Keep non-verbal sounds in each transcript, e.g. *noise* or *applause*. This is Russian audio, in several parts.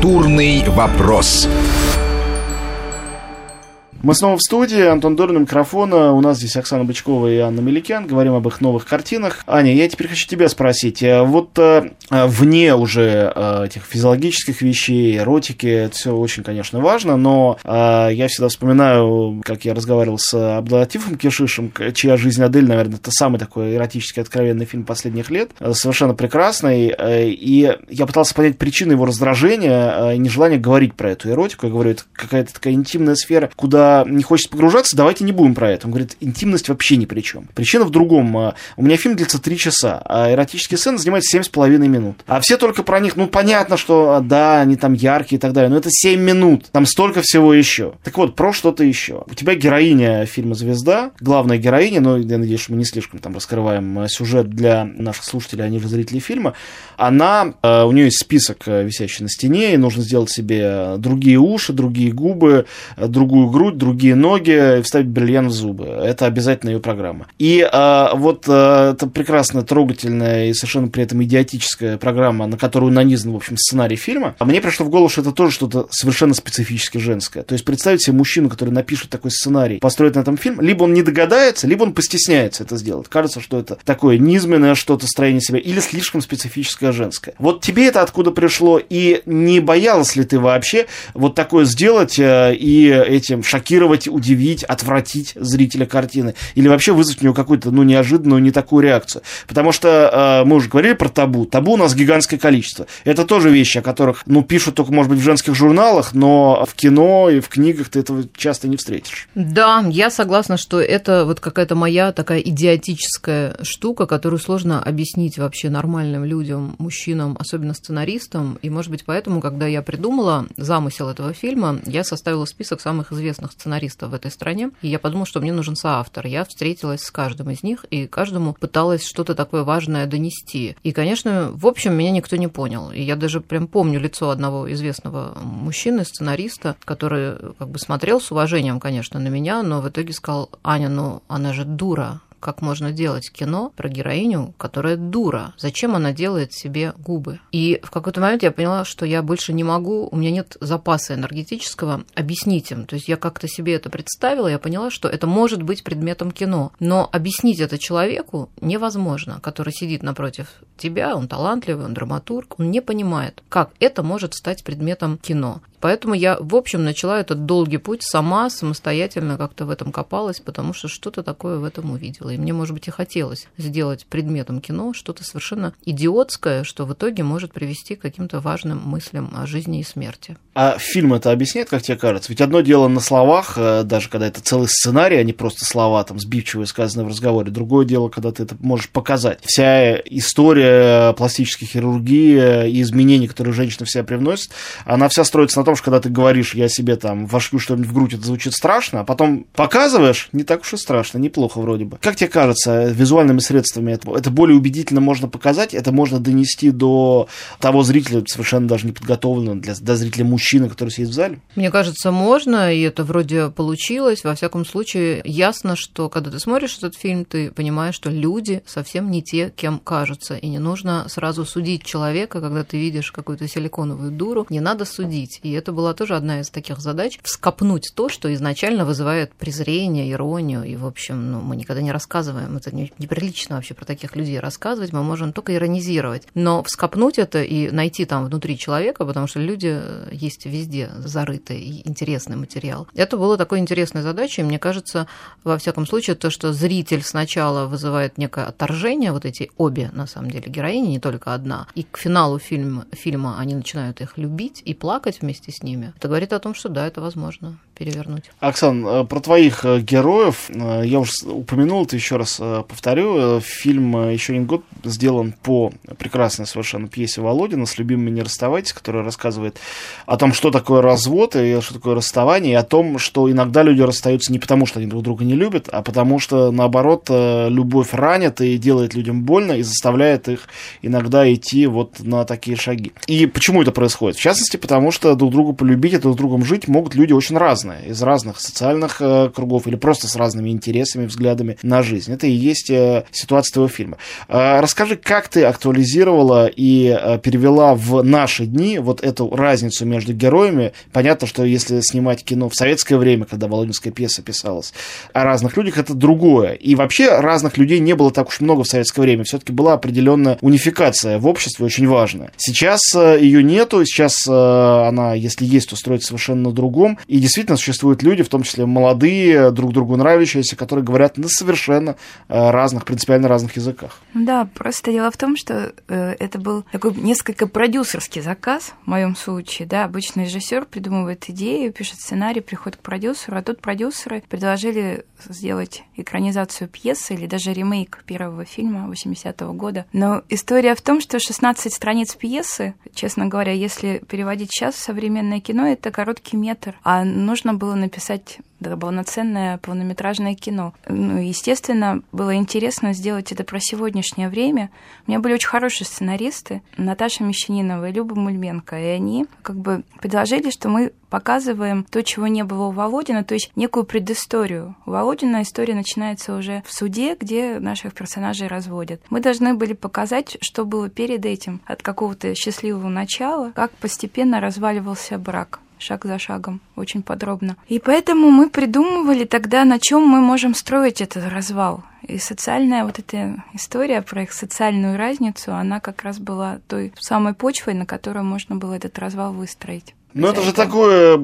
Культурный вопрос. Мы снова в студии, Антон Дорин, микрофона. У нас здесь Оксана Бычкова и Анна Меликян. Говорим об их новых картинах. Аня, я теперь хочу тебя спросить. Э, вот э, вне уже этих физиологических вещей, эротики, это все очень, конечно, важно, но я всегда вспоминаю, как я разговаривал с Абдулатифом Кишишем, чья жизнь Адель, наверное, это самый такой эротический откровенный фильм последних лет. Совершенно прекрасный. И я пытался понять причины его раздражения и нежелания говорить про эту эротику. Я говорю, это какая-то такая интимная сфера, куда не хочет погружаться, давайте не будем про это. Он говорит, интимность вообще ни при чем. Причина в другом. А, у меня фильм длится 3 часа, а эротические сцены занимают 7,5 минут. А все только про них, ну, понятно, что, а, да, они там яркие и так далее, но это 7 минут, там столько всего еще. Так вот, про что-то еще. У тебя героиня фильма «Звезда», главная героиня, но я надеюсь, что мы не слишком там раскрываем а, сюжет для наших слушателей, они же зрители фильма, она, у нее есть список, висящий на стене, и нужно сделать себе другие уши, другие губы, другую грудь, другие ноги вставить бриллиант в зубы. Это обязательно ее программа. И а, вот а, это прекрасная, трогательная и совершенно при этом идиотическая программа, на которую нанизан, в общем, сценарий фильма. А мне пришло в голову, что это тоже что-то совершенно специфически женское. То есть представить себе мужчину, который напишет такой сценарий, построит на этом фильм, либо он не догадается, либо он постесняется это сделать. Кажется, что это такое низменное что-то строение себя или слишком специфическое женское. Вот тебе это откуда пришло и не боялась ли ты вообще вот такое сделать э, и этим шокировать шокировать, удивить, отвратить зрителя картины. Или вообще вызвать у него какую-то, ну, неожиданную, не такую реакцию. Потому что э, мы уже говорили про табу. Табу у нас гигантское количество. Это тоже вещи, о которых, ну, пишут только, может быть, в женских журналах, но в кино и в книгах ты этого часто не встретишь. Да, я согласна, что это вот какая-то моя такая идиотическая штука, которую сложно объяснить вообще нормальным людям, мужчинам, особенно сценаристам. И, может быть, поэтому, когда я придумала замысел этого фильма, я составила список самых известных сценаристов в этой стране, и я подумала, что мне нужен соавтор. Я встретилась с каждым из них, и каждому пыталась что-то такое важное донести. И, конечно, в общем, меня никто не понял. И я даже прям помню лицо одного известного мужчины, сценариста, который как бы смотрел с уважением, конечно, на меня, но в итоге сказал, Аня, ну она же дура, как можно делать кино про героиню, которая дура. Зачем она делает себе губы? И в какой-то момент я поняла, что я больше не могу, у меня нет запаса энергетического объяснить им. То есть я как-то себе это представила, я поняла, что это может быть предметом кино. Но объяснить это человеку невозможно, который сидит напротив тебя, он талантливый, он драматург, он не понимает, как это может стать предметом кино. Поэтому я, в общем, начала этот долгий путь сама, самостоятельно как-то в этом копалась, потому что что-то такое в этом увидела. И мне, может быть, и хотелось сделать предметом кино что-то совершенно идиотское, что в итоге может привести к каким-то важным мыслям о жизни и смерти. А фильм это объясняет, как тебе кажется? Ведь одно дело на словах, э, даже когда это целый сценарий, а не просто слова, там, сбивчивые, сказанные в разговоре. Другое дело, когда ты это можешь показать. Вся история пластической хирургии и изменений, которые женщина в себя привносит, она вся строится на том, что когда ты говоришь, я себе там вошью что-нибудь в грудь, это звучит страшно, а потом показываешь, не так уж и страшно, неплохо вроде бы. Как тебе кажется, визуальными средствами это, это более убедительно можно показать, это можно донести до того зрителя, совершенно даже неподготовленного, для, для зрителя мужчины, который сидит в зале? Мне кажется, можно, и это вроде получилось. Во всяком случае, ясно, что когда ты смотришь этот фильм, ты понимаешь, что люди совсем не те, кем кажутся. И не нужно сразу судить человека, когда ты видишь какую-то силиконовую дуру. Не надо судить. И это была тоже одна из таких задач – вскопнуть то, что изначально вызывает презрение, иронию. И, в общем, ну, мы никогда не рассказываем. Это неприлично вообще про таких людей рассказывать. Мы можем только иронизировать. Но вскопнуть это и найти там внутри человека, потому что люди есть есть везде зарытый и интересный материал. Это было такой интересной задачей. Мне кажется, во всяком случае, то, что зритель сначала вызывает некое отторжение, вот эти обе, на самом деле, героини, не только одна, и к финалу фильма, фильма они начинают их любить и плакать вместе с ними, это говорит о том, что да, это возможно перевернуть. Оксан, э, про твоих э, героев э, я уже упомянул, это еще раз повторю. Фильм «Еще один год» сделан по прекрасной совершенно пьесе Володина «С любимыми не расставайтесь», которая рассказывает о том, что такое развод и что такое расставание, и о том, что иногда люди расстаются не потому, что они друг друга не любят, а потому что, наоборот, любовь ранит и делает людям больно, и заставляет их иногда идти вот на такие шаги. И почему это происходит? В частности, потому что друг друга полюбить и друг другом жить могут люди очень разные из разных социальных э, кругов или просто с разными интересами, взглядами на жизнь. Жизнь. Это и есть э, ситуация твоего фильма. Э, расскажи, как ты актуализировала и э, перевела в наши дни вот эту разницу между героями. Понятно, что если снимать кино в советское время, когда Володинская пьеса писалась, о разных людях, это другое. И вообще разных людей не было так уж много в советское время. Все-таки была определенная унификация в обществе, очень важная. Сейчас ее нету, сейчас она, если есть, то строится совершенно на другом. И действительно существуют люди, в том числе молодые, друг другу нравящиеся, которые говорят на совершенно разных, принципиально разных языках. Да, просто дело в том, что э, это был такой несколько продюсерский заказ в моем случае. Да, обычно режиссер придумывает идею, пишет сценарий, приходит к продюсеру, а тут продюсеры предложили сделать экранизацию пьесы или даже ремейк первого фильма 80-го года. Но история в том, что 16 страниц пьесы, честно говоря, если переводить сейчас в современное кино, это короткий метр, а нужно было написать да, полноценное полнометражное кино. Ну, естественно, было интересно сделать это про сегодняшнее время. У меня были очень хорошие сценаристы, Наташа Мещанинова и Люба Мульменко, и они как бы предложили, что мы показываем то, чего не было у Володина, то есть некую предысторию. У Володина история начинается уже в суде, где наших персонажей разводят. Мы должны были показать, что было перед этим, от какого-то счастливого начала, как постепенно разваливался брак шаг за шагом, очень подробно. И поэтому мы придумывали тогда, на чем мы можем строить этот развал. И социальная вот эта история про их социальную разницу, она как раз была той самой почвой, на которой можно было этот развал выстроить. Ну, это же такое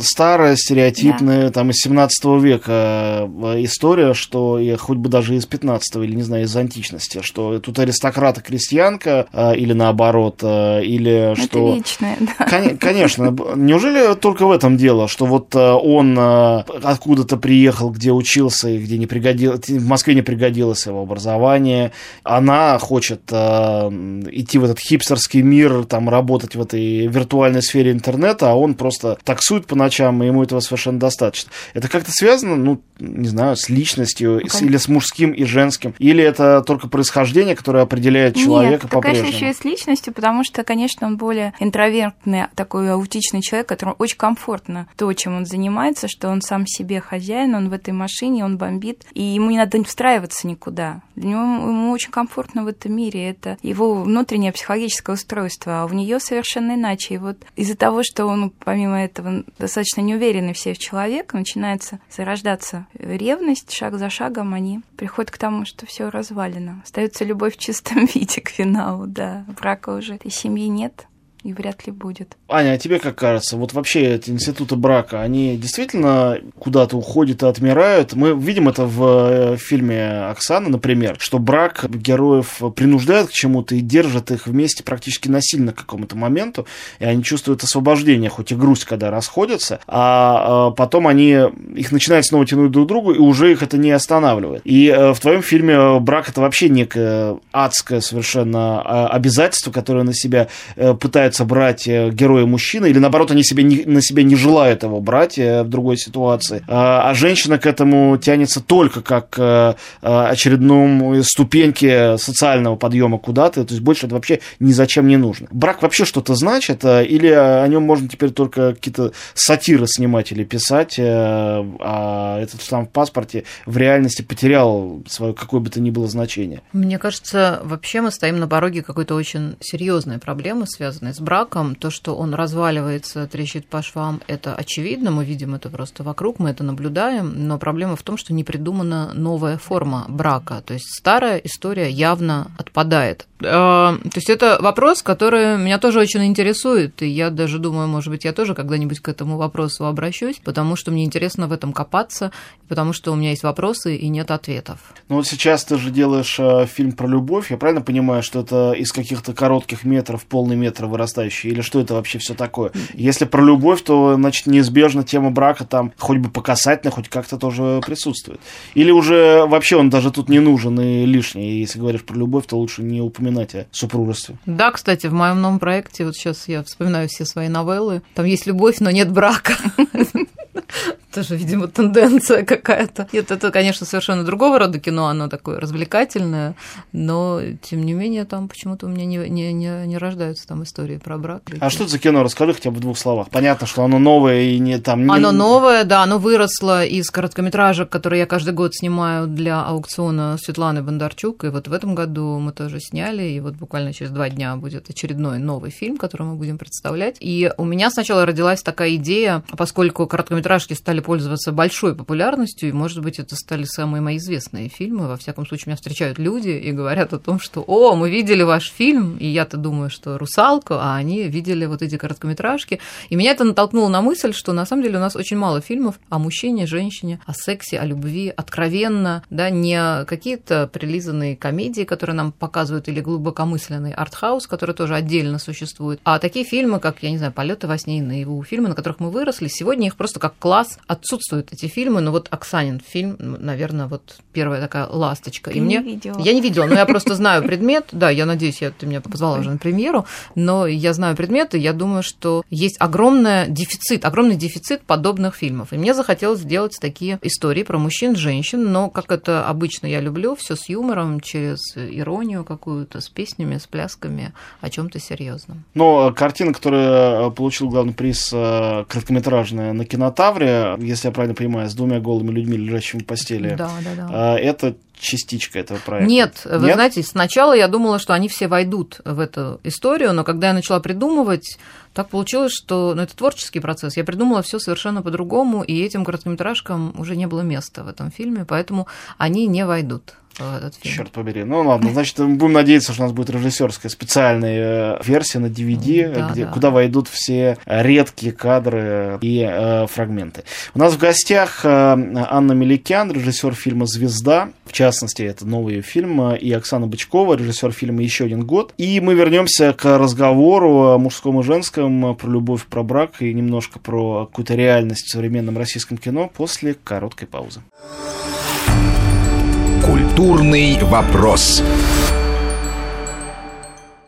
старое, стереотипное, да. там, из 17 века э, история, что я хоть бы даже из 15 или, не знаю, из античности, что тут аристократа крестьянка э, или наоборот, э, или это что... вечное, да. Кон- конечно. Неужели только в этом дело, что вот он откуда-то приехал, где учился и где не пригодилось, в Москве не пригодилось его образование, она хочет идти в этот хипстерский мир, там, работать в этой виртуальной сфере интернета, интернета, а он просто таксует по ночам, и ему этого совершенно достаточно. Это как-то связано, ну, не знаю, с личностью, okay. или с мужским и женским, или это только происхождение, которое определяет человека Нет, по-прежнему? конечно, еще и с личностью, потому что, конечно, он более интровертный, такой аутичный человек, которому очень комфортно то, чем он занимается, что он сам себе хозяин, он в этой машине, он бомбит, и ему не надо встраиваться никуда. Для него ему очень комфортно в этом мире, это его внутреннее психологическое устройство, а у нее совершенно иначе. И вот из-за того, что он, помимо этого, достаточно неуверенный в себе человек, начинается зарождаться ревность, шаг за шагом они приходят к тому, что все развалено. Остается любовь в чистом *laughs* виде к финалу, да. Брака уже этой семьи нет и вряд ли будет. Аня, а тебе как кажется, вот вообще эти институты брака, они действительно куда-то уходят и отмирают? Мы видим это в э, фильме Оксаны, например, что брак героев принуждает к чему-то и держит их вместе практически насильно к какому-то моменту, и они чувствуют освобождение, хоть и грусть, когда расходятся, а, а потом они их начинают снова тянуть друг к другу, и уже их это не останавливает. И э, в твоем фильме брак это вообще некое адское совершенно а, обязательство, которое на себя э, пытается пытаются брать э, герои мужчины, или наоборот, они себе не, на себя не желают его брать э, в другой ситуации. А, а женщина к этому тянется только как к э, очередном ступеньке социального подъема куда-то, то есть больше это вообще ни зачем не нужно. Брак вообще что-то значит, или о нем можно теперь только какие-то сатиры снимать или писать, а этот сам в паспорте в реальности потерял свое какое бы то ни было значение. Мне кажется, вообще мы стоим на пороге какой-то очень серьезной проблемы, связанной с браком, то, что он разваливается, трещит по швам, это очевидно, мы видим это просто вокруг, мы это наблюдаем, но проблема в том, что не придумана новая форма брака, то есть старая история явно отпадает. А, то есть это вопрос, который меня тоже очень интересует, и я даже думаю, может быть, я тоже когда-нибудь к этому вопросу обращусь, потому что мне интересно в этом копаться, потому что у меня есть вопросы и нет ответов. Ну вот сейчас ты же делаешь э, фильм про любовь, я правильно понимаю, что это из каких-то коротких метров, полный метр вырастающий, или что это вообще все такое? Если про любовь, то, значит, неизбежно тема брака там хоть бы по касательно, хоть как-то тоже присутствует. Или уже вообще он даже тут не нужен и лишний, если говоришь про любовь, то лучше не упоминать упоминать о супружестве. Да, кстати, в моем новом проекте, вот сейчас я вспоминаю все свои новеллы, там есть любовь, но нет брака. *laughs* тоже, видимо, тенденция какая-то. Нет, это, конечно, совершенно другого рода кино, оно такое развлекательное, но, тем не менее, там почему-то у меня не, не, не, не рождаются там истории про брак. А что это за кино? Расскажи хотя бы в двух словах. Понятно, что оно новое и не там... Не... Оно новое, да, оно выросло из короткометражек, которые я каждый год снимаю для аукциона Светланы Бондарчук, и вот в этом году мы тоже сняли, и вот буквально через два дня будет очередной новый фильм, который мы будем представлять. И у меня сначала родилась такая идея, поскольку короткометражки стали пользоваться большой популярностью, и, может быть, это стали самые мои известные фильмы. Во всяком случае, меня встречают люди и говорят о том, что «О, мы видели ваш фильм», и я-то думаю, что «Русалку», а они видели вот эти короткометражки. И меня это натолкнуло на мысль, что на самом деле у нас очень мало фильмов о мужчине, женщине, о сексе, о любви, откровенно, да, не какие-то прилизанные комедии, которые нам показывают, или глубокомысленный артхаус, который тоже отдельно существует, а такие фильмы, как, я не знаю, «Полеты во сне и наяву», фильмы, на которых мы выросли, сегодня их просто как класс отсутствуют эти фильмы, но вот Оксанин фильм, наверное, вот первая такая ласточка. Ты и не мне... видела. Я не видела, но я просто знаю *laughs* предмет, да, я надеюсь, я, ты меня позвала уже на премьеру, но я знаю предмет, и я думаю, что есть огромный дефицит, огромный дефицит подобных фильмов. И мне захотелось сделать такие истории про мужчин, женщин, но, как это обычно я люблю, все с юмором, через иронию какую-то, с песнями, с плясками, о чем то серьезном. Но картина, которая получила главный приз э, короткометражная на кинотавре, если я правильно понимаю, с двумя голыми людьми, лежащими в постели, Да, да, да. э, это частичка этого проекта. Нет, вы знаете, сначала я думала, что они все войдут в эту историю, но когда я начала придумывать, так получилось, что ну, это творческий процесс. Я придумала все совершенно по-другому, и этим короткометражкам уже не было места в этом фильме, поэтому они не войдут в этот фильм. Черт побери. Ну ладно, значит, мы будем надеяться, что у нас будет режиссерская специальная э, версия на DVD, Да, где, да. куда войдут все редкие кадры и э, фрагменты. У нас в гостях э, Анна Меликян, режиссер фильма «Звезда». В частности, это новый фильм. э, И Оксана Бычкова, режиссер фильма «Еще один год». И мы вернемся к разговору о мужском и женском, про любовь, про брак и немножко про какую-то реальность в современном российском кино после короткой паузы. Культурный вопрос.